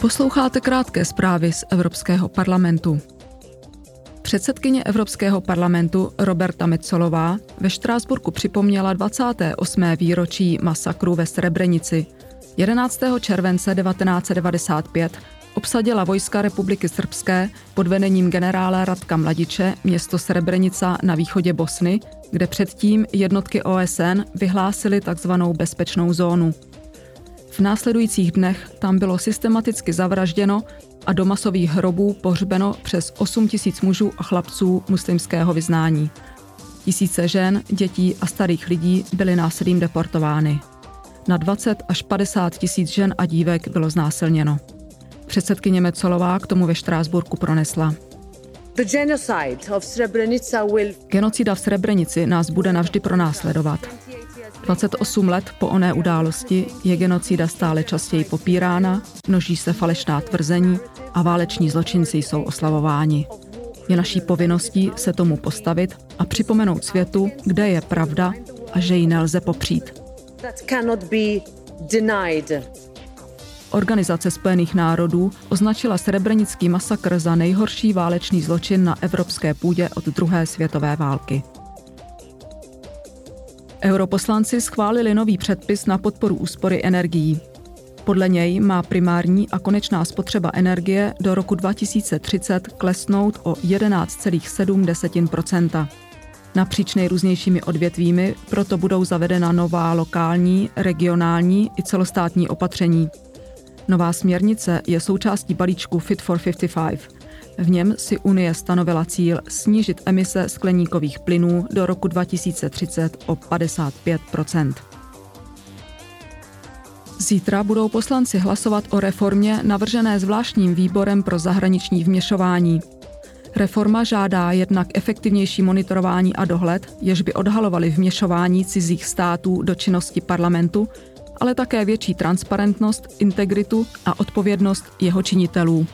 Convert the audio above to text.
Posloucháte krátké zprávy z Evropského parlamentu. Předsedkyně Evropského parlamentu Roberta Metzolová ve Štrásburku připomněla 28. výročí masakru ve Srebrenici. 11. července 1995 obsadila vojska Republiky Srbské pod vedením generála Radka Mladiče město Srebrenica na východě Bosny, kde předtím jednotky OSN vyhlásily tzv. bezpečnou zónu. V následujících dnech tam bylo systematicky zavražděno a do masových hrobů pohřbeno přes 8 tisíc mužů a chlapců muslimského vyznání. Tisíce žen, dětí a starých lidí byly násilím deportovány. Na 20 až 50 tisíc žen a dívek bylo znásilněno. Předsedkyně Mecolová k tomu ve Štrásburku pronesla. Genocida v Srebrenici nás bude navždy pronásledovat. 28 let po oné události je genocida stále častěji popírána, množí se falešná tvrzení a váleční zločinci jsou oslavováni. Je naší povinností se tomu postavit a připomenout světu, kde je pravda a že ji nelze popřít. Organizace spojených národů označila srebrenický masakr za nejhorší válečný zločin na evropské půdě od druhé světové války. Europoslanci schválili nový předpis na podporu úspory energií. Podle něj má primární a konečná spotřeba energie do roku 2030 klesnout o 11,7% Napříč nejrůznějšími odvětvími proto budou zavedena nová lokální, regionální i celostátní opatření. Nová směrnice je součástí balíčku Fit for 55. V něm si Unie stanovila cíl snížit emise skleníkových plynů do roku 2030 o 55% Zítra budou poslanci hlasovat o reformě navržené zvláštním výborem pro zahraniční vměšování. Reforma žádá jednak efektivnější monitorování a dohled, jež by odhalovali vměšování cizích států do činnosti parlamentu, ale také větší transparentnost, integritu a odpovědnost jeho činitelů.